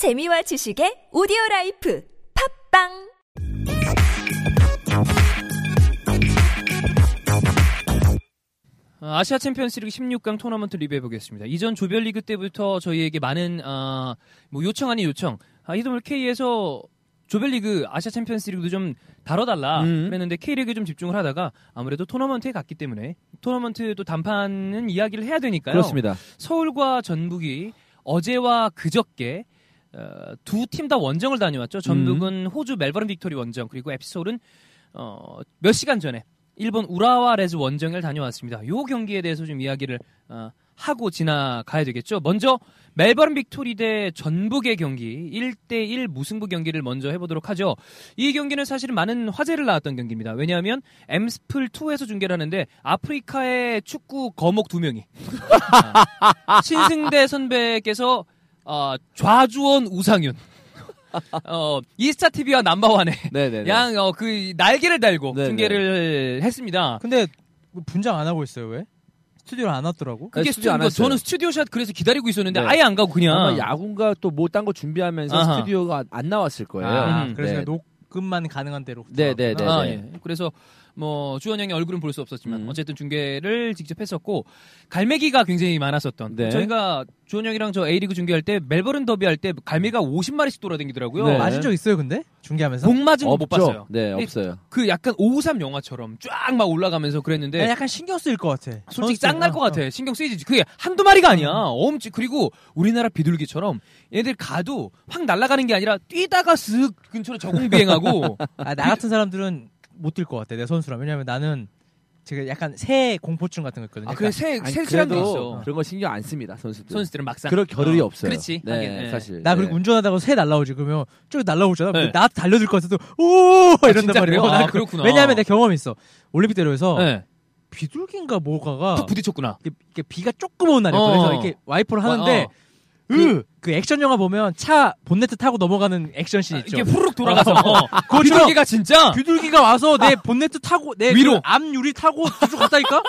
재미와 지식의 오디오 life 팟빵 어, 아시아 챔피언스리그 16강 토너먼트 리뷰해 보겠습니다. 이전 조별리그 때부터 저희에게 많은 아, 뭐 요청 아닌 요청, 아, 이동을 K에서 조별리그 아시아 챔피언스리그도 좀 다뤄달라 음. 그랬는데 K리그에 좀 집중을 하다가 아무래도 토너먼트에 갔기 때문에 토너먼트도 단판은 이야기를 해야 되니까요. 그렇습니다. 서울과 전북이 어제와 그저께 어, 두팀 다 원정을 다녀왔죠. 전북은 호주 멜버른 빅토리 원정 그리고 FC서울은 어, 몇 시간 전에 일본 우라와 레즈 원정을 다녀왔습니다. 요 경기에 대해서 좀 이야기를 어, 하고 지나가야 되겠죠. 먼저 멜버른 빅토리 대 전북의 경기 1대1 무승부 경기를 먼저 해보도록 하죠. 이 경기는 사실은 많은 화제를 낳았던 경기입니다. 왜냐하면 엠스플 2에서 중계를 하는데 아프리카의 축구 거목 두 명이 어, 신승대 선배께서 어, 좌주원 우상윤 어, 이스타 TV와 남바완의 네네. 양, 어, 그, 날개를 달고 네네. 중계를 했습니다. 근데 뭐 분장 안 하고 있어요 왜? 스튜디오를 안 왔더라고? 그게 네, 스튜디오 안. 저는 스튜디오 샷 그래서 기다리고 있었는데 네. 아예 안 가고 그냥. 아마 야구인가 또 뭐 딴 거 준비하면서 아하. 스튜디오가 안 나왔을 거예요. 아, 음. 그래서 네. 녹음만 가능한 대로. 네, 네, 네. 아, 예. 그래서 뭐 주원 형의 얼굴은 볼 수 없었지만 음. 어쨌든 중계를 직접 했었고 갈매기가 굉장히 많았었던 네. 저희가 주원 형이랑 저 A리그 중계할 때 멜버른 더비 할 때 갈매기가 50마리씩 돌아다니더라고요. 네. 맞은 적 있어요 근데 중계하면서? 공 맞은 거 못. 봤어요. 네, 이- 없어요. 그 약간 553 영화처럼 쫙 막 올라가면서 그랬는데 야, 약간 신경 쓰일 것 같아. 솔직히. 짱날 것 어, 같아. 신경 쓰이지. 그게 한두 마리가 아니야. 엄청 그리고 우리나라 비둘기처럼 얘들 가도 확 날아가는 게 아니라 뛰다가 쓱 근처로 저공 비행하고 어. 아, 나 같은 사람들은 못 뛸 것 같아. 내 선수라면 왜냐면 나는 제가 약간 새 공포증 같은 거 있거든요. 아 그래 새새 있어. 그런 거 신경 안 씁니다, 선수들. 선수들은 막상 그럴 겨를이 어, 없어요. 그렇지. 네, 예. 사실. 나 그리고 네. 운전하다가 새 날라오지 그러면 쭉 날라오잖아. 네. 나 달려들 것 같아도 오 이런단 진짜 말이에요. 아, 나 그- 그렇구나. 왜냐하면 내 경험이 있어. 올림픽 대로에서 네. 비둘기인가 뭐가가 툭 부딪혔구나. 이렇게 비가 조금 오는 날이었어. 어. 그래서 이렇게 와이퍼를 하는데 어. 그, 그 액션 영화 보면 차 본네트 타고 넘어가는 액션 씬 있죠. 이게 후루룩 돌아가서 어. 그것처럼 비둘기가 진짜 비둘기가 와서 내 본네트 타고 내 위로. 그 앞 유리 타고 쭉 갔다니까?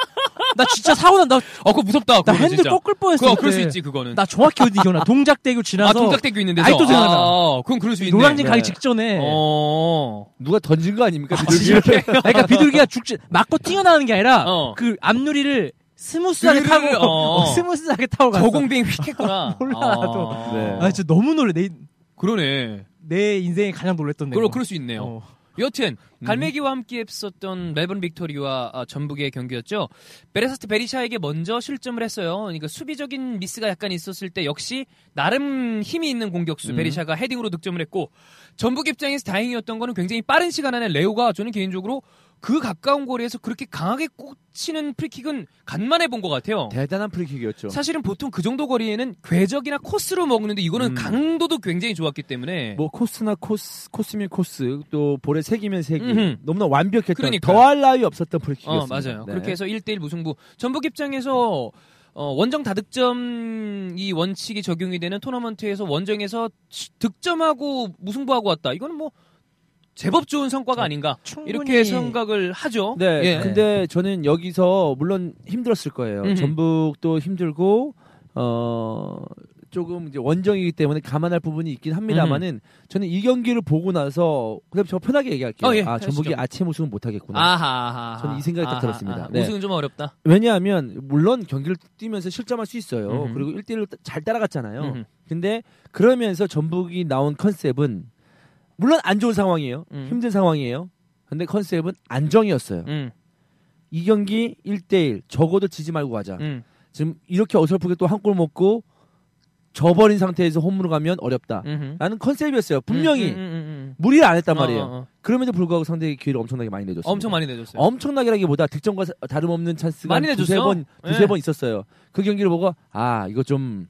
나 진짜 사고 난다. 어 그거 무섭다. 나 그거는 핸들 진짜. 꺾을 뻔했어. 그거. 그럴 수 있지 그거는. 나 정확히 어디 기억나. 동작대교 지나서 아 동작대교 있는 데서. 아직도 생각나. 아, 그럼 그럴 수 있네. 노량진 가기 네. 직전에 어. 누가 던진 거 아닙니까? 아, 비둘기를? 그러니까 비둘기가 죽지 맞고 튀어나오는 게 아니라 어. 그 앞유리를 스무스하게 타고 어. 어, 스무스하게 타고 갔어. 저공비행 휙 했구나. 몰라, 아. 나도. 네. 아 진짜 너무 놀래. 내, 그러네. 내 인생에 가장 놀랬던 내. 그럴, 그럴 수 있네요. 어. 여튼 갈매기와 함께 했었던 멜버른 빅토리와 아, 전북의 경기였죠. 베사르트 베리샤에게 먼저 실점을 했어요. 그러니까 수비적인 미스가 약간 있었을 때 역시 나름 힘이 있는 공격수 음. 베리샤가 헤딩으로 득점을 했고 전북 입장에서 다행이었던 거는 굉장히 빠른 시간 안에 레오가 저는 개인적으로 그 가까운 거리에서 그렇게 강하게 꽂히는 프리킥은 간만에 본 것 같아요. 대단한 프리킥이었죠. 사실은 보통 그 정도 거리에는 궤적이나 코스로 먹는데 이거는 음. 강도도 굉장히 좋았기 때문에 뭐 코스나 코스, 코스면 코스, 또 볼의 세기면 세기. 음흠. 너무나 완벽했던 그러니까요. 더할 나위 없었던 어, 프리킥이었습니다. 맞아요. 네. 그렇게 해서 1대1 무승부. 전북 입장에서 어, 원정 다득점 이 원칙이 적용이 되는 토너먼트에서 원정에서 치- 득점하고 무승부하고 왔다. 이거는 뭐 제법 좋은 성과가 아닌가. 충분히 이렇게 생각을 하죠. 네, 예. 근데 저는 여기서 물론 힘들었을 거예요. 음흠. 전북도 힘들고 어 조금 이제 원정이기 때문에 감안할 부분이 있긴 합니다만은 저는 이 경기를 보고 나서 그냥 저 편하게 얘기할게요. 어, 예, 아 전북이 하시죠. 아침 우승은 못하겠구나. 아하. 저는 이 생각이 딱 들었습니다. 네. 우승은 좀 어렵다. 왜냐하면 물론 경기를 뛰면서 실점할 수 있어요. 음흠. 그리고 1대1로 잘 따라갔잖아요. 음흠. 근데 그러면서 전북이 나온 컨셉은 물론 안 좋은 상황이에요. 음. 힘든 상황이에요. 근데 컨셉은 안정이었어요. 음, 이 경기 1대1 적어도 지지 말고 가자. 음, 지금 이렇게 어설프게 또 한 골 먹고 져버린 상태에서 홈으로 가면 어렵다. 음흠. 라는 컨셉이었어요. 분명히 음, 음, 음, 음. 무리를 안 했단 어, 말이에요. 어, 어. 그럼에도 불구하고 상대에게 기회를 엄청나게 많이 내줬어요. 엄청 많이 내줬어요. 엄청나게라기보다 득점과 사- 다름없는 찬스가 많이 한 두세 내줬어요. 번, 두세 네. 번 있었어요. 그 경기를 보고 아 이거 좀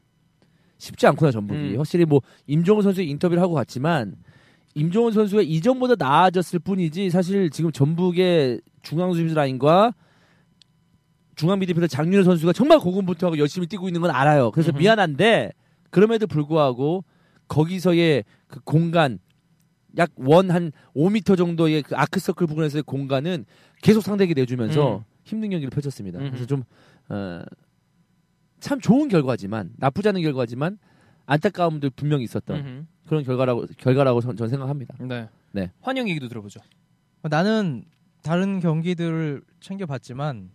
쉽지 않구나 전북이. 음. 확실히 뭐 임종훈 선수 인터뷰를 하고 갔지만 임종훈 선수가 이전보다 나아졌을 뿐이지 사실 지금 전북의 중앙 수비수 라인과 중앙 미드필더 장윤호 선수가 정말 고군분투하고 열심히 뛰고 있는 건 알아요. 그래서. 미안한데 그럼에도 불구하고 거기서의 그 공간 약 원 한 5m 정도의 그 아크서클 부분에서의 공간은 계속 상대에게 내주면서 음. 힘든 경기를 펼쳤습니다. 그래서 좀, 어, 참 좋은 결과지만, 나쁘지 않은 결과지만, 안타까움도 분명히 있었던 음흠. 그런 결과라고 결과라고 전, 전 생각합니다. 네. 네. 환영 얘기도 들어보죠. 어, 나는 다른 경기들을 챙겨봤지만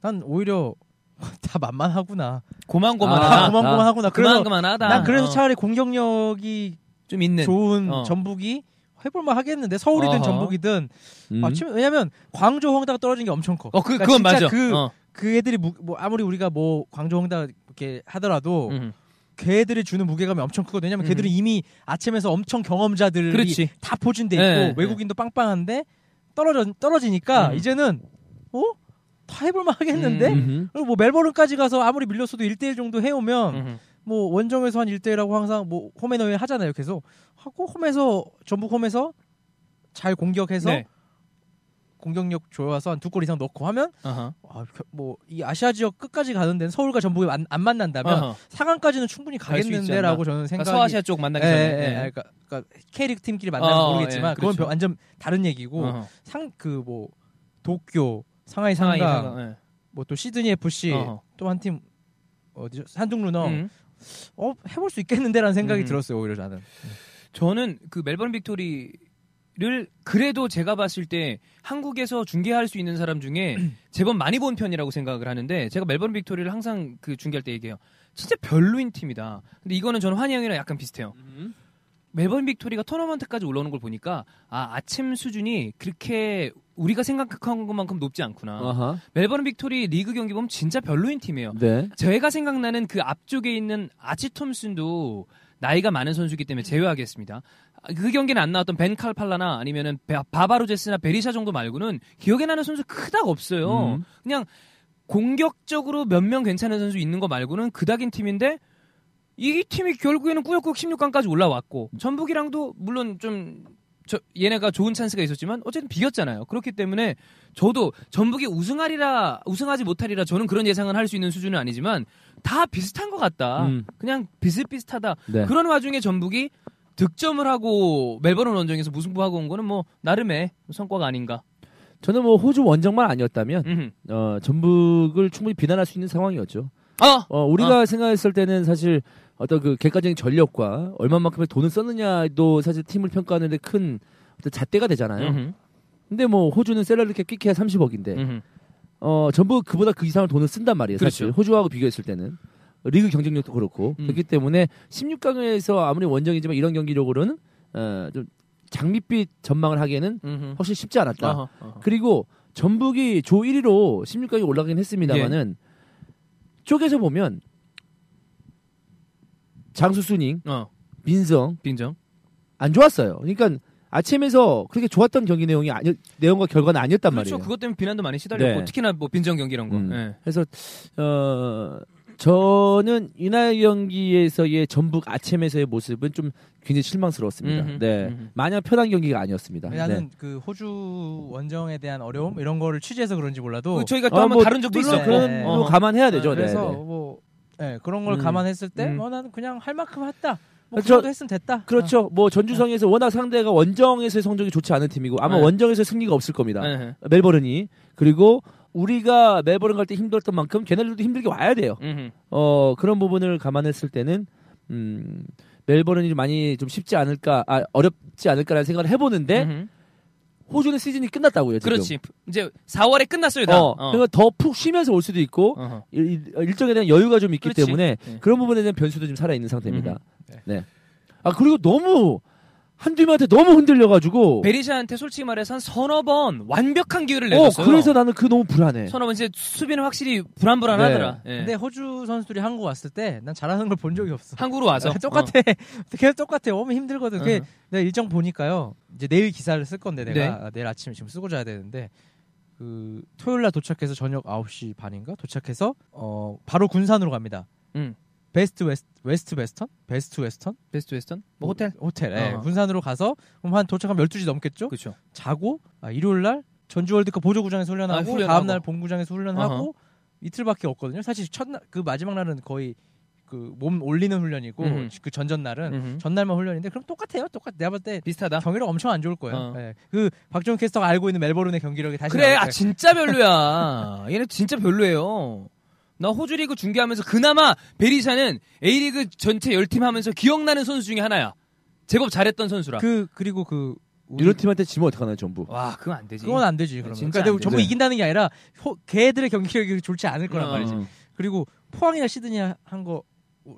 난 오히려 다 만만하구나. 고만고만하다. 아, 고만고만하구나. 그래서 고만고만하다. 난 그래서 어, 차라리 공격력이 좀 있는. 좋은 어. 전북이 해볼만 하겠는데 서울이든 어허. 전북이든 음. 아, 치- 왜냐면 광주 홍다가 떨어진 게 엄청 커. 어, 그, 그러니까 그건 맞아. 그, 어. 그 애들이 무, 뭐 아무리 우리가 뭐 광주 홍다 이렇게 하더라도 음흠. 걔들이 주는 무게감이 엄청 크거든. 왜냐면 음. 걔들은 이미 아침에서 엄청 경험자들이 그렇지. 다 포진돼 있고 네, 외국인도 빵빵한데 떨어져 떨어지니까 음. 이제는 어? 다 해볼만 하겠는데? 음. 음흠. 그리고 뭐 멜버른까지 가서 아무리 밀렸어도 1대1 정도 해오면 음흠. 뭐 원정에서 한 1대1하고 항상 뭐 홈앤어웨이 하잖아요. 계속 하고 홈에서 전북 홈에서 잘 공격해서 네. 공격력 좋아서 한 두 골 이상 넣고 하면 어허. 뭐이 아시아 지역 끝까지 가는 데는 서울과 전북이 안, 안 만난다면 어허. 상강까지는 충분히 가겠는데라고 저는 그러니까 생각이 서아시아 쪽 만나기 예, 전에. 예, 예. 네. 그러니까, 그러니까 K리그 팀끼리 만나면 어, 모르겠지만 예, 그건 그렇죠. 완전 다른 얘기고 어허. 상그 뭐 도쿄 상하이 상하이 상강. 예. 뭐또 시드니 FC. 또 한 팀 어디죠 산둥 루넝 음. 어 해볼 수 있겠는데라는 생각이 음. 들었어요 오히려 나는 저는 그 멜버른 빅토리 를 그래도 제가 봤을 때 한국에서 중계할 수 있는 사람 중에 제법 많이 본 편이라고 생각을 하는데 제가 멜버른 빅토리를 항상 그 중계할 때 얘기해요. 진짜 별로인 팀이다. 근데 이거는 저는 환영이랑 약간 비슷해요. 멜버른 빅토리가 토너먼트까지 올라오는 걸 보니까 아 아챔 수준이 그렇게 우리가 생각한 것만큼 높지 않구나. 아하. 멜버른 빅토리 리그 경기 보면 진짜 별로인 팀이에요. 네. 제가 생각나는 그 앞쪽에 있는 아치 톰슨도 나이가 많은 선수이기 때문에 제외하겠습니다. 아, 그 경기는 안 나왔던 벤 칼팔라나 아니면은 바- 바바로제스나 베리샤 정도 말고는 기억에 나는 선수 크닥 없어요. 음. 그냥 공격적으로 몇 명 괜찮은 선수 있는 거 말고는 그닥인 팀인데 이 팀이 결국에는 꾸역꾸역 16강까지 올라왔고 전북이랑도 물론 좀 저, 얘네가 좋은 찬스가 있었지만 어쨌든 비겼잖아요. 그렇기 때문에 저도 전북이 우승하리라 우승하지 못하리라 저는 그런 예상은 할 수 있는 수준은 아니지만 다 비슷한 것 같다. 음. 그냥 비슷비슷하다. 네. 그런 와중에 전북이 득점을 하고 멜버른 원정에서 무승부하고 온 거는 뭐 나름의 성과가 아닌가. 저는 뭐 호주 원정만 아니었다면 음흠. 어, 전북을 충분히 비난할 수 있는 상황이었죠. 어, 어, 우리가 생각했을 때는 사실 어떤 그 객관적인 전력과 얼마만큼의 돈을 썼느냐도 사실 팀을 평가하는데 큰 어떤 잣대가 되잖아요. 음흠. 근데 뭐 호주는 셀러리 캡 끼케야 30억인데 음흠. 어 전부 그보다 그 이상을 돈을 쓴단 말이에요. 사실 그렇죠. 호주하고 비교했을 때는 리그 경쟁력도 그렇고 음. 그렇기 때문에 16강에서 아무리 원정이지만 이런 경기력으로는 어, 좀 장밋빛 전망을 하기에는 음흠. 훨씬 쉽지 않았다. 어허, 어허. 그리고 전북이 조 1위로 16강에 올라가긴 했습니다만은 쪼개서 보면 장수 수닝, 어, 민성 빈정. 안 좋았어요. 그러니까 아침에서 그렇게 좋았던 경기 내용이 아니, 내용과 결과는 아니었단 그렇죠. 말이에요. 그것 때문에 비난도 많이 시달렸고 네. 특히나 뭐 빈정 경기 이런 거. 음. 예. 그래서 어 저는 이날 경기에서의 전북 아침에서의 모습은 좀 굉장히 실망스러웠습니다. 음흠, 네, 음흠. 마냥 편한 경기가 아니었습니다. 나는 네. 그 호주 원정에 대한 어려움 이런 거를 취재해서 그런지 몰라도 그 저희가 또 아, 한번 뭐, 다룬 적도 있었고. 그런 네. 거. 감안해야 되죠. 네, 그래서 네. 뭐 예, 그런 걸 음. 감안했을 때 음. 어, 나는 그냥 할 만큼 했다. 뭐 저- 그 정도 했으면 됐다. 그렇죠. 뭐 전주성에서 워낙 상대가 원정에서의 성적이 좋지 않은 팀이고 아마 네. 원정에서 승리가 없을 겁니다. 예, 예. 멜버른이 그리고 우리가 멜버른 갈 때 힘들었던 만큼 걔네들도 힘들게 와야 돼요. 음흠. 어 그런 부분을 감안했을 때는 음 멜버른이 많이 좀 쉽지 않을까, 아 어렵지 않을까라는 생각을 해보는데 음흠. 호주는 시즌이 끝났다고요. 지금. 그렇지. 이제 4월에 끝났어요. 다. 어, 그러니까 더 푹 쉬면서 올 수도 있고 어허. 일, 일정에 대한 여유가 좀 있기 그렇지. 때문에 네. 그런 부분에 대한 변수도 좀 살아 있는 상태입니다. 음. 네. 아 그리고 너무 한두명한테 너무 흔들려가지고. 베리샤한테 솔직히 말해서 한 서너 번 완벽한 기회를 어 내줬어요. 그래서 나는 그 너무 불안해. 서너 번 이제 수비는 확실히 불안불안하더라. 예. 근데 호주 선수들이 한국 왔을 때 난 잘하는 걸 본 적이 없어. 한국으로 와서 똑같아. 계속 똑같아. 너무 힘들거든. 그게 어허. 내가 일정 보니까요. 이제 내일 기사를 쓸 건데 내가 네. 아, 내일 아침에 지금 쓰고 자야 되는데 그 토요일 날 도착해서 저녁 9시 반인가 도착해서 어 바로 군산으로 갑니다. 음. 베스트 웨스트 웨스트 웨스턴? 베스트 웨스턴? 베스트 웨스턴 뭐 호텔 호텔. 예. 어. 군산으로 가서 그럼 한 도착하면 12시 넘겠죠? 그렇죠. 자고 아, 일요일 날 전주 월드컵 보조구장에서 훈련하고, 아. 다음 날 본구장에서 훈련하고 어허. 이틀밖에 없거든요. 사실 첫날 그 마지막 날은 거의 그 몸 올리는 훈련이고 음흠. 그 전전 날은. 전날만 훈련인데 그럼 똑같아요. 똑같. 내가 봤을 때 비슷하다. 경기력 엄청 안 좋을 거예요. 어. 예. 그 박정훈 캐스터가 알고 있는 멜버른의 경기력이 다시 그래, 아. 진짜 별로야. 얘네 진짜 별로예요. 나 호주 리그 중계하면서 그나마 베리샤는 A리그 전체 10팀 하면서 기억나는 선수 중에 하나야. 제법 잘했던 선수라. 그 그리고 그 우리- 이런 팀한테 지면 어떡하나요, 전부? 와, 그건 안 되지. 그건 안 되지. 그러면. 진짜 그러니까 안 전부. 이긴다는 게 아니라 호, 걔들의 경기력이 좋지 않을 거란 어. 말이지. 그리고 포항이나 시드니 한 거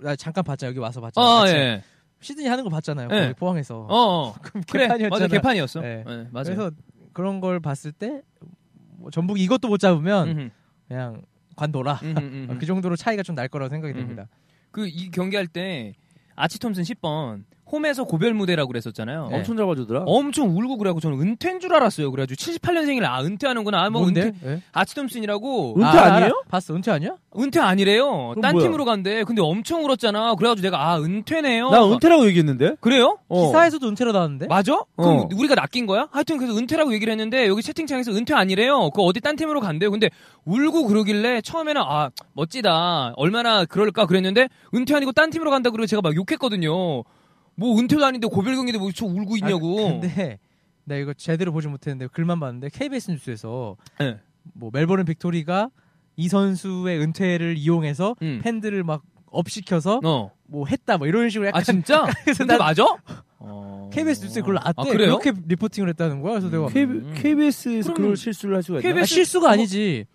나 잠깐 봤자 여기 와서 봤잖아. 어. 예. 시드니 하는 거 봤잖아요. 예. 거기 포항에서. 어, 어. 그럼 그래. 개판이었잖아. 맞아, 개판이었어. 네. 예, 맞아요. 그래서 그런 걸 봤을 때 뭐, 전북 이것도 못 잡으면 음흠, 그냥 관둬라. 그 정도로 차이가 좀 날 거라고 생각이. 됩니다. 그 이 경기할 때 아치 톰슨 10번 홈에서 고별 무대라고 그랬었잖아요. 네. 엄청 잡아주더라. 엄청 울고 그래갖고 저는 은퇴인 줄 알았어요. 그래가지고 78년생이라 아 은퇴하는구나. 아, 뭐 뭔데? 은퇴 예? 아치 톰슨이라고 은퇴 아, 아니에요? 알아. 봤어. 은퇴 아니야? 은퇴 아니래요. 그럼 딴 뭐야? 팀으로 간대. 근데 엄청 울었잖아. 그래가지고 내가 아 은퇴네요. 나 은퇴라고 얘기했는데. 그래요? 어. 기사에서도 은퇴로 나왔는데? 맞아? 그럼 어. 우리가 낚인 거야? 하여튼 그래서 은퇴라고 얘기를 했는데 여기 채팅창에서 은퇴 아니래요. 그 어디 딴 팀으로 간대요. 근데 울고 그러길래 처음에는 아 멋지다. 얼마나 그럴까 그랬는데 은퇴 아니고 딴 팀으로 간다 그러고 제가 막 욕했거든요. 뭐 은퇴도 아닌데 고별 경기인데 뭐저 울고 있냐고. 아, 근데 나 이거 제대로 보지 못했는데 글만 봤는데 KBS 뉴스에서 네. 뭐 멜버른 빅토리가 이 선수의 은퇴를 이용해서 음. 팬들을 막 업시켜서 어. 뭐 했다 뭐 이런 식으로 약간 아 진짜? 그래서 근데 난 맞아? 어. KBS 뉴스에 그걸 나왔대. 아, 그래요? 그렇게 리포팅을 했다는 거야. 그래서 내가 음. KBS에서 그런 실수를 할 수가 있나? 아, 실수가 아니지.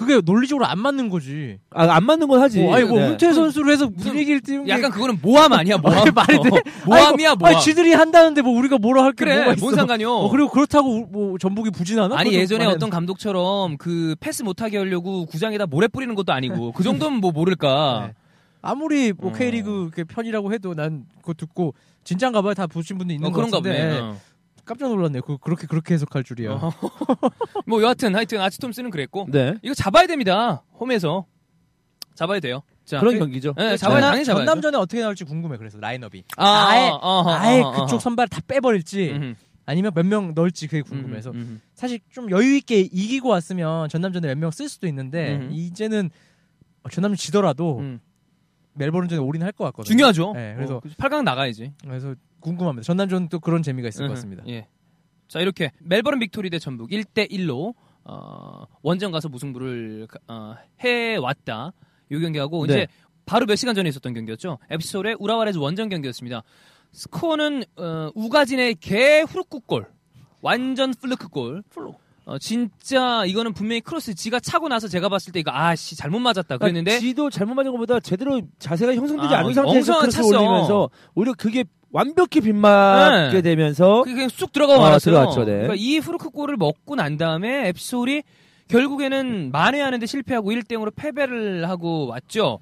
그게 논리적으로 안 맞는 거지. 아, 안 맞는 건 하지. 뭐, 아니 뭐 네. 은퇴 선수를 해서 분위기를 띄운 게 약간 그거는 모함 아니야 모함. 아니, 말이 돼? 어, 모함이야 모함. 아니 지들이 한다는데 뭐 우리가 뭐라 할게 그래 뭐가 있어? 뭔 상관이요? 어, 그리고 그렇다고 뭐 전북이 부진하나? 아니 예전에 어떤 감독처럼 그 패스 못하게 하려고 구장에다 모래 뿌리는 것도 아니고 그 정도는 뭐 모를까. 네. 아무리 뭐 어. K리그 편이라고 해도 난 그거 듣고 진짠가 봐요. 다 보신 분도 있는 어, 것 그런가 같은데 보네. 예. 어. 깜짝 놀랐네요. 그 그렇게 그렇게 해석할 줄이야. 어. 뭐 여하튼 하여튼 아치톰스는 그랬고 네. 이거 잡아야 됩니다. 홈에서 잡아야 돼요. 자, 그런 그- 경기죠. 네, 잡아야 전남, 당연히 잡아야죠. 전남전에 어떻게 나올지 궁금해. 그래서 라인업이 아, 아예- 어허, 아예 어허, 그쪽 어허. 선발 다 빼버릴지 음흠, 아니면 몇 명 넣을지 그게 궁금해서 음흠, 음흠. 사실 좀 여유 있게 이기고 왔으면 전남전에 몇 명 쓸 수도 있는데 음. 이제는 전남전 지더라도 음. 멜버른전에 올인할 것 같거든요. 중요하죠. 네, 그래서 어, 8강 나가야지. 그래서 궁금합니다. 전남전 또 그런 재미가 있을 것 음흠, 같습니다. 예. 자 이렇게 멜버른 빅토리 대 전북 1대 1로 어, 원정 가서 무승부를 어, 해왔다. 이 경기하고 네. 이제 바로 몇 시간 전에 있었던 경기였죠. FC서울의 우라와레즈 원정 경기였습니다. 스코어는 어, 우가진의 개 후루쿠 골, 완전 fluke 골. 어, 진짜 이거는 분명히 크로스 지가 차고 나서 제가 봤을 때 이거 아씨 잘못 맞았다 그랬는데 그러니까 지도 잘못 맞은 것보다 제대로 자세가 형성되지 아, 않은 상태에서 크로스 찼어. 올리면서 오히려 그게 완벽히 빗맞게 네. 되면서 그게 쑥 들어가고 어, 말았어요. 들어갔죠, 네. 그러니까 이 후르크 골을 먹고 난 다음에 앱솔이 결국에는 만회하는데 실패하고 1대 0으로 패배를 하고 왔죠.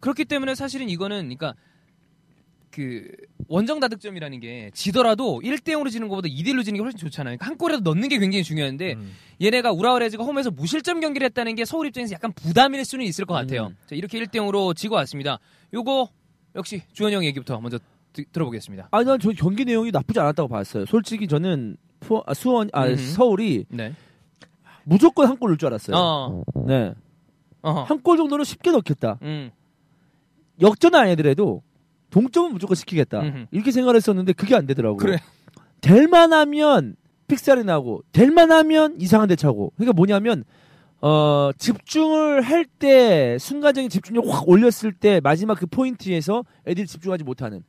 그렇기 때문에 사실은 이거는 그러니까 그 원정 다득점이라는 게 지더라도 1대 0으로 지는 것보다 2대 1로 지는 게 훨씬 좋잖아요. 그러니까 한 골이라도 넣는 게 굉장히 중요한데 음. 얘네가 우라와레즈가 홈에서 무실점 경기를 했다는 게 서울 입장에서 약간 부담일 수는 있을 것 같아요. 음. 자, 이렇게 1대 0으로 지고 왔습니다. 요거 역시 주원 형 얘기부터 먼저 드- 들어보겠습니다. 아니 난 저 경기 내용이 나쁘지 않았다고 봤어요. 솔직히 저는 푸- 아, 수원 아 음흠. 서울이 네. 무조건 한 골 넣을 줄 알았어요. 어. 네. 한 골 정도는 쉽게 넣겠다. 음. 역전은 아니더라도 동점은 무조건 시키겠다. 음흠. 이렇게 생각을 했었는데 그게 안 되더라고. 그래. 될 만하면 픽살이 나고 될 만하면 이상한 데 차고. 그러니까 뭐냐면 어 집중을 할 때 순간적인 집중력 확 올렸을 때 마지막 그 포인트에서 애들이 집중하지 못하는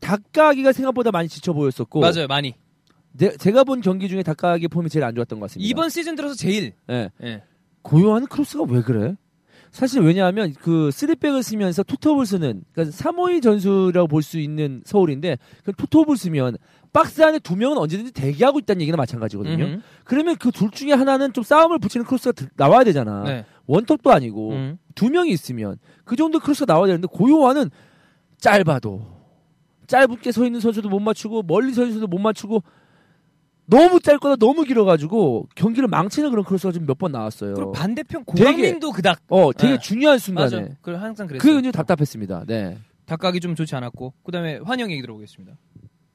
다카하기가 생각보다 많이 지쳐 보였었고 맞아요, 많이. 내- 제가 본 경기 중에 다카하기 폼이 제일 안 좋았던 것 같습니다. 이번 시즌 들어서 제일. 예. 예. 고요한 크로스가 왜 그래? 사실 왜냐하면 그 쓰리백을 쓰면서 투톱을 쓰는 그러니까 352 전술이라고 볼 수 있는 서울인데 그 투톱을 쓰면 박스 안에 두 명은 언제든지 대기하고 있다는 얘기나 마찬가지거든요. 음흠. 그러면 그 둘 중에 하나는 좀 싸움을 붙이는 크로스가 들- 나와야 되잖아. 네. 원톱도 아니고 음. 두 명이 있으면 그 정도 크로스가 나와야 되는데 고요한은 짧아도 짧게 서 있는 선수도 못 맞추고 멀리 서 있는 선수도 못 맞추고 너무 짧거나 너무 길어가지고 경기를 망치는 그런 크로스가 좀 몇 번 나왔어요. 그리고 반대편 고강민도 그닥. 어, 되게 네. 중요한 맞아. 순간에. 그 항상 그랬어요. 그게 굉장히 답답했습니다. 네. 닭가기 좀 좋지 않았고. 그다음에 환영 얘기 들어보겠습니다.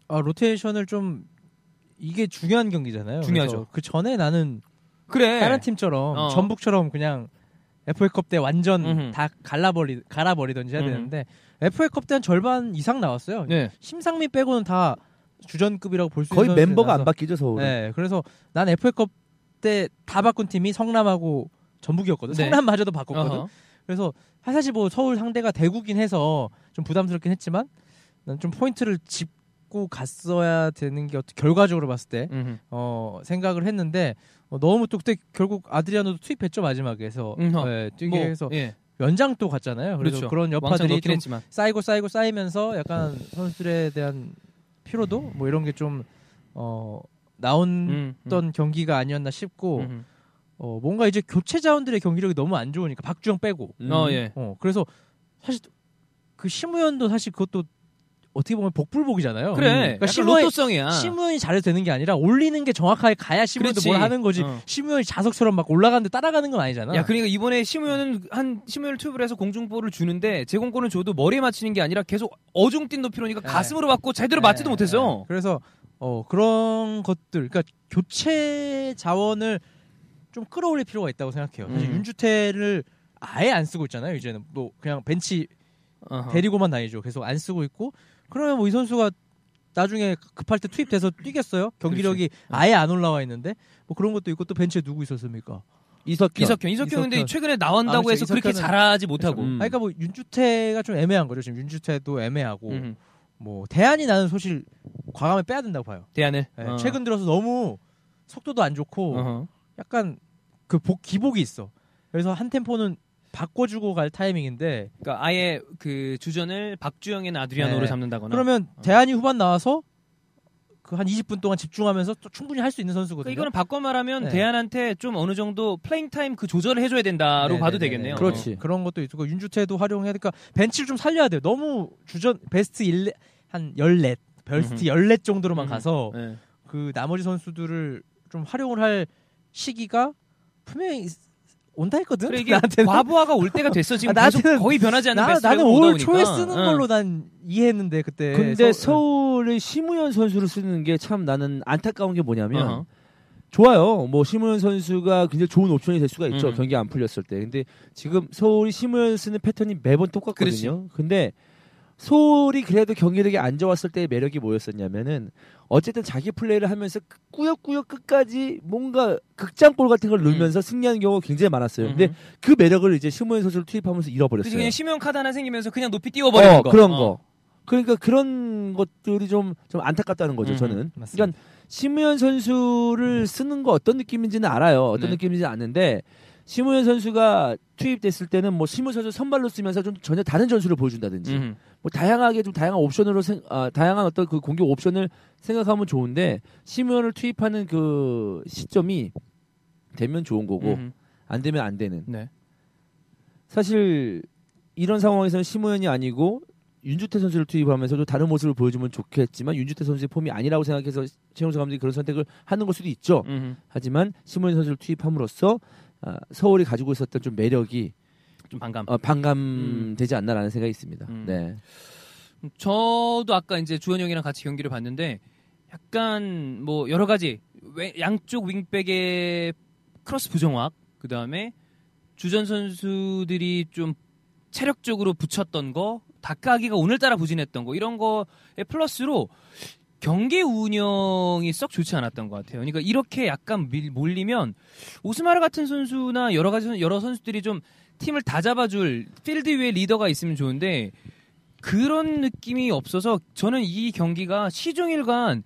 아, 로테이션을 좀 이게 중요한 경기잖아요. 중요하죠. 그 전에 나는 그래. 다른 팀처럼 어. 전북처럼 그냥 FA컵 때 완전 음흠. 다 갈라버리 갈아버리던지 해야 음흠. 되는데 FA컵 때 한 절반 이상 나왔어요. 네. 심상미 빼고는 다 주전급이라고 볼 수 있는 거의 멤버가 안 나와서 바뀌죠, 서울은. 네, 그래서 난 FA컵 때 다 바꾼 팀이 성남하고 전북이었거든. 네. 성남마저도 바꿨거든. 어허. 그래서 사실 뭐 서울 상대가 대구긴 해서 좀 부담스럽긴 했지만 난 좀 포인트를 짚고 갔어야 되는 게 어떻게 결과적으로 봤을 때 음흠. 어, 생각을 했는데 어, 너무 또 그때 결국 아드리아노도 투입했죠 마지막에 해서 음, 어. 네, 뛰게 뭐, 해서 예. 연장 또 갔잖아요. 그래서 그렇죠. 그런 여파들이 좀 했지만. 쌓이고 쌓이고 쌓이면서 약간 선수들에 대한 피로도 뭐 이런 게 좀 어, 나온 음, 던 경기가 아니었나 싶고 음. 어, 뭔가 이제 교체 자원들의 경기력이 너무 안 좋으니까 박주영 빼고 음. 어, 예. 어, 그래서 사실 그 심우현도 사실 그것도 어떻게 보면 복불복이잖아요. 그래. 그러니까 약간 심우현, 로또성이야. 심우현이 잘해도 되는 게 아니라 올리는 게 정확하게 가야 그렇지. 뭘 하는 거지. 어. 심우현이 자석처럼 막 올라가는데 따라가는 건 아니잖아. 야, 그러니까 이번에 심우현은 한 심우현을 투입을 해서 공중볼을 주는데 제공권을 줘도 머리에 맞히는 게 아니라 계속 어중 뛴 높이로 니까 네. 가슴으로 맞고 제대로 네, 맞지도 못했어. 네. 그래서 어, 그런 것들, 그러니까 교체 자원을 좀 끌어올릴 필요가 있다고 생각해요. 음. 윤주태를 아예 안 쓰고 있잖아요. 이제는 뭐 그냥 벤치 어허. 데리고만 다니죠. 계속 안 쓰고 있고 그러면 뭐 이 선수가 나중에 급할 때 투입돼서 뛰겠어요? 경기력이 아예 안 올라와 있는데 뭐 그런 것도 있고 또 벤치에 누구 있었습니까? 이석현. 이석현, 이석현 근데. 최근에 나온다고 아, 그렇죠. 해서 그렇게 잘하지 못하고. 음. 아니, 그러니까 뭐 윤주태가 좀 애매한 거죠. 지금 윤주태도 애매하고 음. 뭐 대안이 나는 소실 과감히 빼야 된다고 봐요. 대안을 네, 어. 최근 들어서 너무 속도도 안 좋고 어허. 약간 그 복, 기복이 있어. 그래서 한 템포는 바꿔주고 갈 타이밍인데 그러니까 아예 그 주전을 박주영이나 아드리아노로 네. 잡는다거나. 그러면 어. 대안이 후반 나와서 그 한 20분 동안 집중하면서 또 충분히 할 수 있는 선수거든요. 그러니까 이거는 바꿔 말하면 네. 데얀한테 좀 어느 정도 playing time 그 조절을 해줘야 된다로 네, 봐도 네, 네, 되겠네요. 네. 그렇지. 그런 것도 있고 윤주태도 활용해야 되니까 벤치를 좀 살려야 돼요. 너무 주전 베스트 1, 한 14, 베스트 음흠. 14 정도로만 음흠. 가서 네. 그 나머지 선수들을 좀 활용을 할 시기가 분명히 있- 온다 했거든. 그래 이게 나한테는 과부하가 올 때가 됐어 지금 아, 나한테는- 거의 변하지 않는 나, 나는 오다 올. 초에 쓰는 응. 걸로 난 이해했는데 그때 근데 서- 서울의 심우현 선수를 쓰는 게 참 나는 안타까운 게 뭐냐면 어허. 좋아요. 뭐 심우현 선수가 굉장히 좋은 옵션이 될 수가 있죠. 음. 경기 안 풀렸을 때. 근데 지금 서울이 심우현 쓰는 패턴이 매번 똑같거든요. 근데 서울이 그래도 경기력이 안 좋았을 때의 매력이 뭐였었냐면은 어쨌든 자기 플레이를 하면서 꾸역꾸역 끝까지 뭔가 극장골 같은 걸 넣으면서 승리하는 경우가 굉장히 많았어요. 근데 음. 그 매력을 이제 심우현 선수를 투입하면서 잃어버렸어요. 그냥 심형 카드 하나 생기면서 그냥 높이 띄워버리는 어, 거. 그런 어. 거. 그러니까 그런 것들이 좀, 좀 안타깝다는 거죠, 음, 저는. 맞습니다. 그러니까 심우현 선수를 쓰는 거 어떤 느낌인지는 알아요. 어떤 네. 느낌인지 아는데 심우현 선수가 투입됐을 때는 뭐 심우현 선수 선발로 쓰면서 좀 전혀 다른 전술을 보여준다든지 음. 뭐 다양하게 좀 다양한 옵션으로 생, 아, 다양한 어떤 그 공격 옵션을 생각하면 좋은데 심우현을 투입하는 그 시점이 되면 좋은 거고 음. 안 되면 안 되는. 네. 사실 이런 상황에서는 심우현이 아니고 윤주태 선수를 투입하면서도 다른 모습을 보여주면 좋겠지만 윤주태 선수의 폼이 아니라고 생각해서 최용수 감독이 그런 선택을 하는 걸 수도 있죠. 음. 하지만 심우현 선수를 투입함으로써 아, 서울이 가지고 있었던 좀 매력이 좀 반감. 어, 반감되지 않나라는 생각이 있습니다. 음. 네. 저도 아까 이제 주원 형이랑 같이 경기를 봤는데 약간 뭐 여러 가지 왜- 양쪽 윙백의 크로스 부정확 그 다음에 주전 선수들이 좀 체력적으로 부쳤던 거 다카하기가 오늘따라 부진했던 거 이런 거에 플러스로 경기 운영이 썩 좋지 않았던 것 같아요. 그러니까 이렇게 약간 밀, 몰리면 오스마르 같은 선수나 여러 가지 선- 여러 선수들이 좀 팀을 다 잡아줄 필드 위에 리더가 있으면 좋은데 그런 느낌이 없어서 저는 이 경기가 시종일관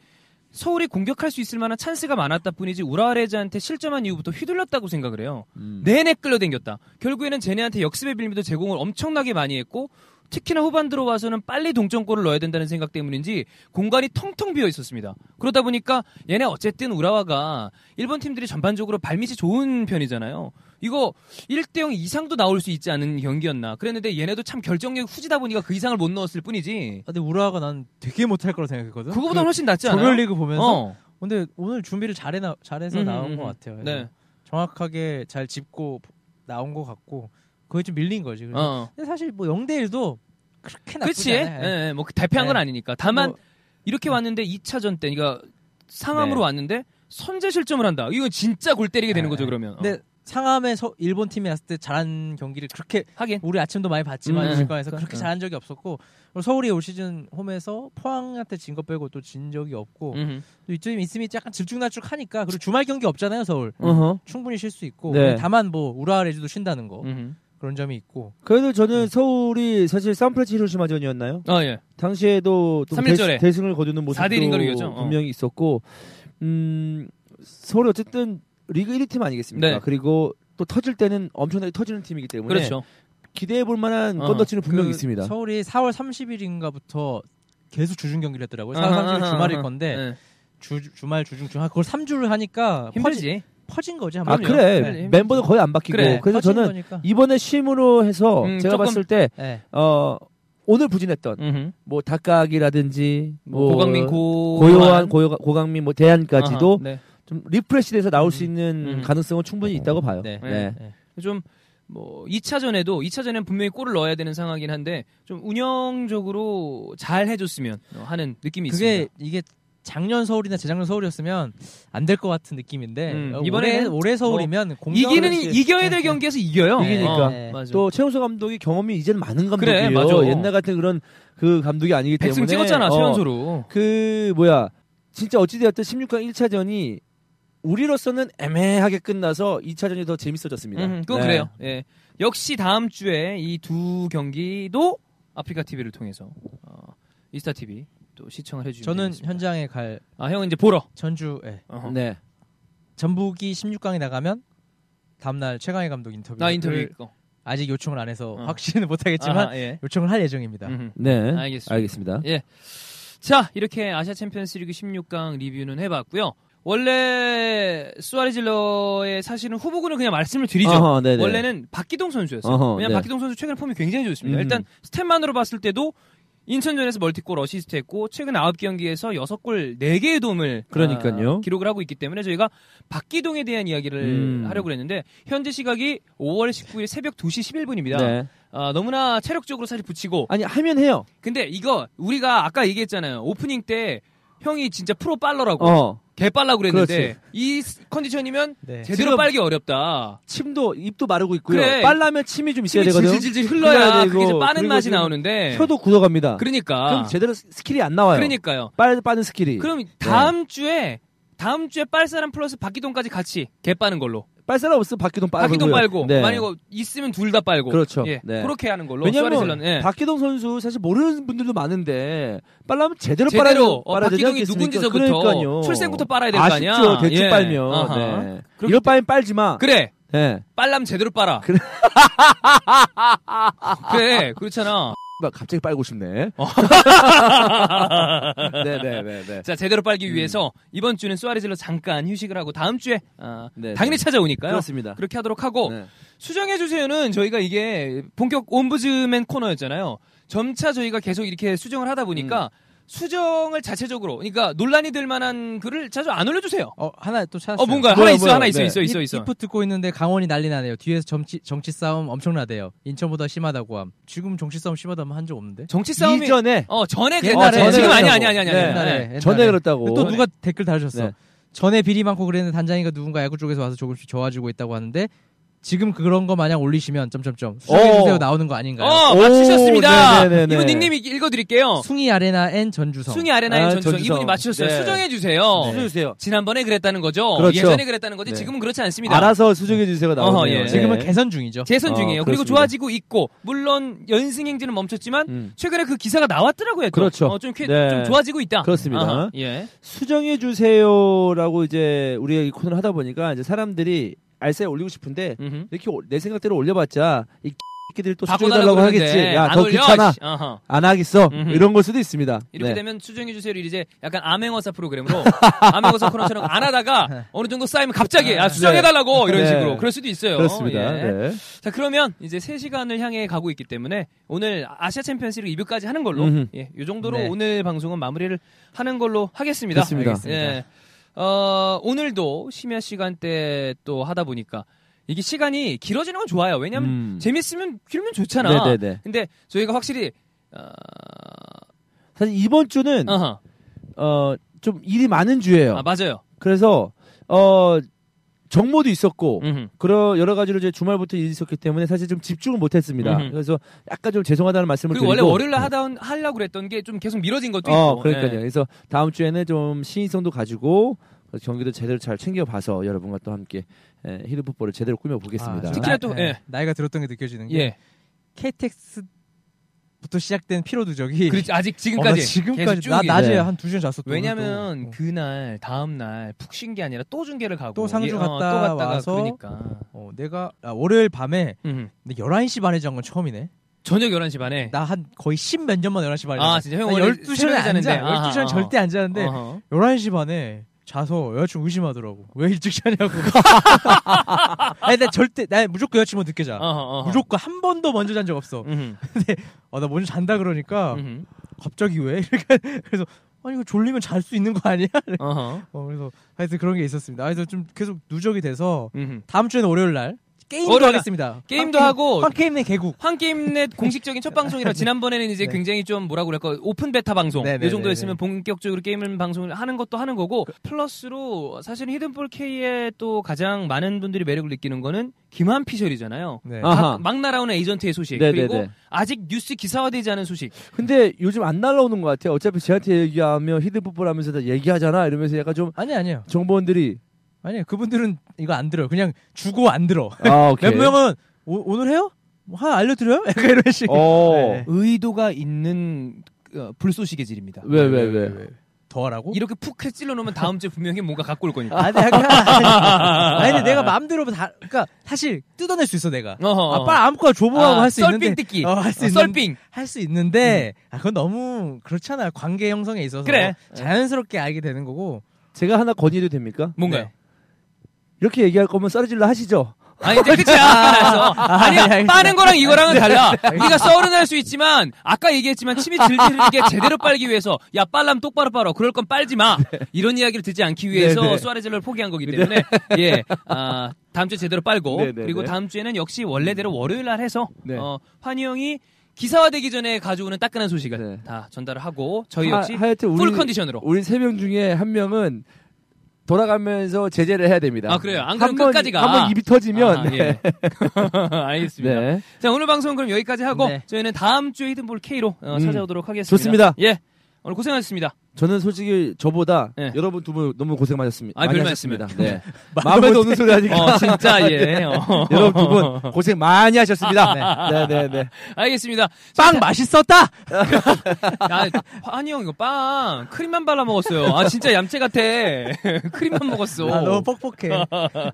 서울이 공격할 수 있을 만한 찬스가 많았다 뿐이지 우라레즈한테 실점한 이후부터 휘둘렸다고 생각을 해요. 음. 내내 끌려댕겼다. 결국에는 쟤네한테 역습의 빌미도 제공을 엄청나게 많이 했고 특히나 후반 들어와서는 빨리 동점골을 넣어야 된다는 생각 때문인지 공간이 텅텅 비어 있었습니다. 그러다 보니까 얘네 어쨌든 우라와가 일본 팀들이 전반적으로 발밑이 좋은 편이잖아요. 이거 1대0 이상도 나올 수 있지 않은 경기였나. 그랬는데 얘네도 참 결정력이 후지다 보니까 그 이상을 못 넣었을 뿐이지. 근데 우라가 난 되게 못할 거라 생각했거든. 그거보다 그 훨씬 낫지 않아요? 조별리그 보면서. 어. 근데 오늘 준비를 잘해 나, 잘해서 음, 나온 음, 것 음. 같아요. 네. 정확하게 잘 짚고 나온 것 같고 그게 좀 밀린 거지. 어. 근데 사실 뭐 0대 1도 그렇게 나쁘지 그치? 않아요. 예, 예, 뭐 대패한 건 네. 아니니까. 다만 뭐, 이렇게 왔는데 2차전 때, 그러니까 상암으로 네. 왔는데 선제 실점을 한다. 이건 진짜 골 때리게 되는 네. 거죠 그러면. 어. 근데 상암에 서 일본 팀이 왔을 때 잘한 경기를 그렇게 하긴. 우리 아침도 많이 봤지만 음, 이 시간에서 그러니까. 그렇게 잘한 적이 없었고 서울이 올 시즌 홈에서 포항한테 진거 빼고 또 진 적이 없고 음흠. 또 이쯤 있으면 약간 질쭉날쭉하니까 그리고 주말 경기 없잖아요 서울 어허. 충분히 쉴 수 있고 네. 다만 뭐 우라 레즈도 쉰다는 거 음흠. 그런 점이 있고 그래도 저는 서울이 사실 산프란치 히로시마전이었나요? 아 예. 당시에도 좀 3일 전에 대, 승을 거두는 모습도 4대 1인가로 이겼죠? 어. 분명히 있었고 음, 서울이 어쨌든 리그 1위 팀 아니겠습니까? 네. 그리고 또 터질 때는 엄청나게 터지는 팀이기 때문에 그렇죠. 기대해 볼 만한 어, 건덕지는 분명히 그 있습니다. 서울이 4월 30일인가부터 계속 주중 경기를 했더라고요. 4월 아하, 30일 아하, 주말일. 건데 네. 주, 주말 주중중 아, 그걸 3주를 하니까 퍼지, 힘들지. 퍼 진 거지 아 한번. 그래 네, 멤버도 거의 안 바뀌고 그래, 그래서 퍼진 저는 거니까. 이번에 쉼으로 해서 음, 제가 조금- 봤을 때 네. 어, 오늘 부진했던 음흠. 뭐 다카하기라든지 뭐 고광민 고 고요한 고요, 고광민 뭐 데얀까지도 아하, 네. 좀 리프레시돼서 나올 수 있는 음. 가능성은 충분히 있다고 봐요. 네. 네. 네. 좀뭐 2차전에도 2차전엔 분명히 골을 넣어야 되는 상황이긴 한데 좀 운영적으로 잘 해줬으면 하는 느낌이 그게 있습니다. 이게 작년 서울이나 재작년 서울이었으면 안 될 것 같은 느낌인데 음, 어, 이번에는 올해, 올해 서울이면 공정을 이기는. 이겨야 될 경기에서 이겨요. 이기니까. 어, 네. 맞아. 또 최용수 감독이 경험이 이제는 많은 그래, 감독이에요. 맞아. 옛날 같은 그런 그 감독이 아니기 때문에 백승 찍었잖아 어, 최연소로. 그 뭐야 진짜 어찌되었든 16강 1차전이 우리로서는 애매하게 끝나서 2차전이 더 재밌어졌습니다. 음, 그건 네. 그래요. 예. 역시 다음 주에 이 두 경기도 아프리카 TV를 통해서 어, 이스타 TV 또 시청을 해주시면 저는 되겠습니다. 현장에 갈 아 형은 이제 보러. 전주 예. 어허. 네. 전북이 16강에 나가면 다음날 최강희 감독 인터뷰 나 인터뷰 있고. 아직 요청을 안 해서 어. 확신은 못하겠지만 아하, 예. 요청을 할 예정입니다. 음흠. 네. 알겠습니다. 알겠습니다. 자, 이렇게 아시아 챔피언스리그 16강 리뷰는 해봤고요. 원래 수아레질러의 사실은 후보군을 그냥 말씀을 드리죠. 어허, 네네. 원래는 박기동 선수였어요. 어허, 왜냐면 네. 박기동 선수 최근 폼이 굉장히 좋습니다. 음. 일단 stat만으로 봤을 때도 인천전에서 멀티골 어시스트 했고 최근 9경기에서 6골 4개의 도움을 그러니까요. 아, 기록을 하고 있기 때문에 저희가 박기동에 대한 이야기를 음. 하려고 했는데 현재 시각이 5월 19일 새벽 2시 11분입니다. 네. 아, 너무나 체력적으로 사실 부치고 아니 하면 해요. 근데 이거 우리가 아까 얘기했잖아요. 오프닝 때 형이 진짜 프로 빨러라고 어. 개 빨라고 그랬는데 그렇지. 이 스- 컨디션이면 네. 제대로 빨기 어렵다. 침도 입도 마르고 있고요. 그래. 빨라면 침이 좀 있어야 침이 되거든. 질질질 흘러야 흘러야 그게 되고, 빠는 맛이 나오는데. 혀도 굳어갑니다. 그러니까. 그럼 제대로 스킬이 안 나와요. 그러니까요. 빨 빠는 스킬이. 그럼 다음 주에 다음 주에 빨사람 플러스 박기동까지 같이 개 빠는 걸로. 빨 사람 없으면 박기동 빨고. 박기동 빨고 네. 만약 있으면 둘 다 빨고. 그렇죠. 예. 네. 그렇게 하는 걸로. 왜냐면 예. 박기동 선수 사실 모르는 분들도 많은데 빨라면 제대로, 제대로 빨아야, 어, 빨아야 박기동이? 누군지서부터 그러니까요. 출생부터 빨아야 될 거 아니야. 아쉽죠. 대충 예. 빨면. 네. 이럴 바엔 빨지 마. 그래. 네. 빨라면 제대로 빨아. 그래. 그래. 그렇잖아. 막 갑자기 빨고 싶네. 어. 네네네네. 자, 제대로 빨기 음. 위해서 이번 주는 수아레질러 잠깐 휴식을 하고 다음 주에 아, 네, 당연히 네. 찾아오니까요. 그렇습니다. 그렇게 하도록 하고 네. 수정해 주세요는 저희가 이게 본격 옴부즈맨 코너였잖아요. 점차 저희가 계속 이렇게 수정을 하다 보니까 음. 수정을 자체적으로 그러니까 논란이 될 만한 글을 자주 안 올려주세요. 어 하나 또 찾았어요. 어 뭔가 뭐야, 하나 있어 뭐야. 하나 있어 네. 있어 있어 있어. 이프 듣고 있는데 강원이 난리 나네요. 뒤에서 정치 정치 싸움 엄청나대요. 인천보다 심하다고 함. 지금 정치 싸움 심하다면 한 적 없는데. 정치 싸움이 이전에 어 전에 옛날에, 그랬는데 지금 전에 아니 아니 그랬다고. 아니 아니 네. 아니. 옛날에, 아니. 옛날에. 전에 그렇다고. 또 누가 댓글 달아줬어. 네. 전에 비리 많고 그랬는데 단장이가 누군가 야구 쪽에서 와서 조금씩 좋아지고 있다고 하는데 지금 그런 거 마냥 올리시면 점점점 수정해주세요 오. 나오는 거 아닌가요? 어. 네네네네. 이분 닉네임 읽- 읽어드릴게요. 숭이 아레나 N 전주성. 숭이 아레나의 아, 전주성 전주성. 이분이 맞추셨어요. 네. 수정해 주세요. 네. 수정해주세요. 지난번에 그랬다는 거죠. 그렇죠. 예전에 그랬다는 거지. 네. 지금은 그렇지 않습니다. 알아서 수정해주세요가 나오네요. 어허, 예. 지금은 네. 개선 중이죠. 재선 어, 중이에요. 그리고 그렇습니다. 좋아지고 있고 물론 연승 행진은 멈췄지만 음. 최근에 그 기사가 나왔더라고요. 또. 그렇죠. 어, 좀, 쾌- 네. 좀 좋아지고 있다. 그렇습니다. 예. 수정해 주세요라고 이제 우리가 이 코너를 하다 보니까 이제 사람들이 알싸에 올리고 싶은데 음흠. 이렇게 올- 내 생각대로 올려봤자 이 새끼들이 또 수정해달라고 하겠지. 야, 안 올려, 귀찮아. 씨. 아하. 안 하겠어. 음흠. 이런 걸 수도 있습니다. 이렇게 네. 되면 수정해 주세요를 이제 약간 암행어사 프로그램으로 암행어사 코너처럼 안 하다가 어느 정도 쌓이면 갑자기 아, 수정해 달라고 이런 네. 식으로 그럴 수도 있어요. 그렇습니다. 예. 네. 자 그러면 이제 3시간을 향해 가고 있기 때문에 오늘 아시아 챔피언스 리그 2부까지 하는 걸로. 예, 이 정도로 네. 오늘 방송은 마무리를 하는 걸로 하겠습니다. 좋습니다. 알겠습니다. 예. 어, 오늘도 심야 시간대 또 하다 보니까 이게 시간이 길어지는 건 좋아요. 왜냐면 음. 재밌으면 길면 좋잖아. 네네네. 근데 저희가 확실히 어, 사실 이번 주는 어허. 어, 좀 일이 많은 주예요. 아 맞아요. 그래서 어 정모도 있었고 음흠. 그런 여러 가지로 이제 주말부터 일이 있었기 때문에 사실 좀 집중을 못했습니다. 음흠. 그래서 약간 좀 죄송하다는 말씀을 그리고 원래 드리고 월요일에 하다 하려고 그랬던 게 좀 계속 미뤄진 것도 어, 있고. 그러니까요. 예. 그래서 다음 주에는 좀 신의성도 가지고 경기도 제대로 잘 챙겨봐서 여러분과 또 함께 에, 히든풋볼을 제대로 꾸며보겠습니다. 아, 특히나 나- 또, 예, 예. 나이가 들었던 게 느껴지는 게 예. KTX 부터 시작된 피로 누적이 그렇지 아직 어, 나 지금까지 지금까지 쭉나 낮에 네. 한두 시간 잤어. 또 왜냐면 또. 그날 다음 날 푹 쉰 게 아니라 또 중계를 가고 또 상주 예, 어, 갔다 또 갔다가 와서 그러니까 어, 내가 아, 월요일 밤에 음. 근데 11시 반에 잔 건 처음이네. 저녁 11시 반에 나 한 거의 10 몇 년 만 11시 반에 아. 진짜 형나 원래 12시간 새벽에 안 자는데 자. 12시간 아하, 절대 안 자는데 어허. 11시 반에 자서 여자친구 의심하더라고. 왜 일찍 자냐고. 아니, 나 절대, 나 무조건 여자친구 늦게 자. 어허, 어허. 무조건 한 번도 먼저 잔 적 없어. 음흠, 어, 나 먼저 잔다 그러니까, 음흠, 갑자기 왜? 이렇게 그래서, 아니, 이거 졸리면 잘 수 있는 거 아니야? 어, 그래서, 하여튼 그런 게 있었습니다. 그래서 좀 계속 누적이 돼서, 음흠. 다음 주에는 월요일 날, 게임도 하겠습니다. 게임도 황- 하고 한게임넷 개국. 한게임넷 공식적인 첫 방송이라 지난번에는 이제 네. 굉장히 좀 뭐라고 그럴까 open beta 방송 네, 네, 이 정도 네, 했으면 본격적으로 게임을 방송을 하는 것도 하는 거고 플러스로 사실은 히든볼 K의 또 가장 많은 분들이 매력을 느끼는 거는 김환 피셜이잖아요. 네. 각- 막 날아오는 에이전트의 소식 네, 그리고 네, 네. 아직 뉴스 기사화되지 않은 소식 근데 요즘 안 날라오는 것 같아요. 어차피 저한테 얘기하면 히든풋볼 하면서 다 얘기하잖아 이러면서 약간 좀 아니, 아니에요. 정보원들이 아니요. 그분들은 이거 안 들어요. 그냥 주고 안 들어. 아 오케이. 몇 명은, 오, 오늘 해요? 뭐 하나 알려드려요? 약간 이런 식. 어. 네. 의도가 있는 어, 불쏘시개 질입니다. 왜 왜 왜? 더 하라고? 이렇게 푹 찔러 놓으면 다음 주에 분명히 뭔가 갖고 올 거니까. 아니, 약간. 아니, 근데 내가 마음대로 다, 그니까, 사실, 뜯어낼 수 있어, 내가. 어허. 아, 빨리 아무거나 줘보라고 아, 할수 썰빙 있는데. 뜯기. 어, 할수 어, 있는. 썰빙. 할수 있는데, 아, 그건 너무, 그렇잖아요. 관계 형성에 있어서. 그래. 자연스럽게 알게 되는 거고. 제가 하나 건의해도 됩니까? 뭔가요? 네. 이렇게 얘기할 거면 썰어질러 하시죠. 아니 이제 끝이야. 알았어. 아니야. 네, 알겠습니다. 빠는 거랑 이거랑은 달라. 우리가 썰은 할 수 있지만 아까 얘기했지만 침이 질질게 제대로 빨기 위해서 야 빨라면 똑바로 빨어. 그럴 건 빨지 마. 이런 이야기를 듣지 않기 위해서 네, 네. 쏘아레젤러를 포기한 거기 때문에 예. 아, 다음 주에 제대로 빨고 네, 네, 그리고 네. 다음 주에는 역시 원래대로 월요일 날 해서 네. 어, 환희 형이 기사화되기 전에 가져오는 따끈한 소식을 네. 다 전달을 하고 저희 역시 하, 하여튼 풀 우리 컨디션으로 우리 세 명 중에 한 명은 돌아가면서 제재를 해야 됩니다. 아, 그래요? 안 그러면 한 번- 끝까지 가. 한번 입이 터지면 아, 네. 예. 알겠습니다. 네. 자 오늘 방송 은 그럼 여기까지 하고 네. 저희는 다음 주에 히든볼 K로 어, 음, 찾아오도록 하겠습니다. 좋습니다. 예. 오늘 고생하셨습니다. 저는 솔직히 저보다 네. 여러분 두 분 너무 고생 많으셨습니다. 아, 많이 별 하셨습니다. 말씀을. 네. 마음에도 없는 소리 하니까 어 진짜 예. 어. 여러분 두 분 고생 많이 하셨습니다. 네, 네, 네. 알겠습니다. 빵 맛있었다! 야, 환희 형 이거 빵 크림만 발라 먹었어요. 아 진짜 얌체 같아. 크림만 먹었어. 아, 너무 뻑뻑해.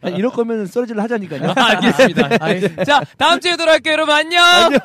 아니, 이럴 거면 썰어질러 하자니까요. 알겠습니다. 자 다음 주에 돌아올게요 여러분 안녕. 안녕.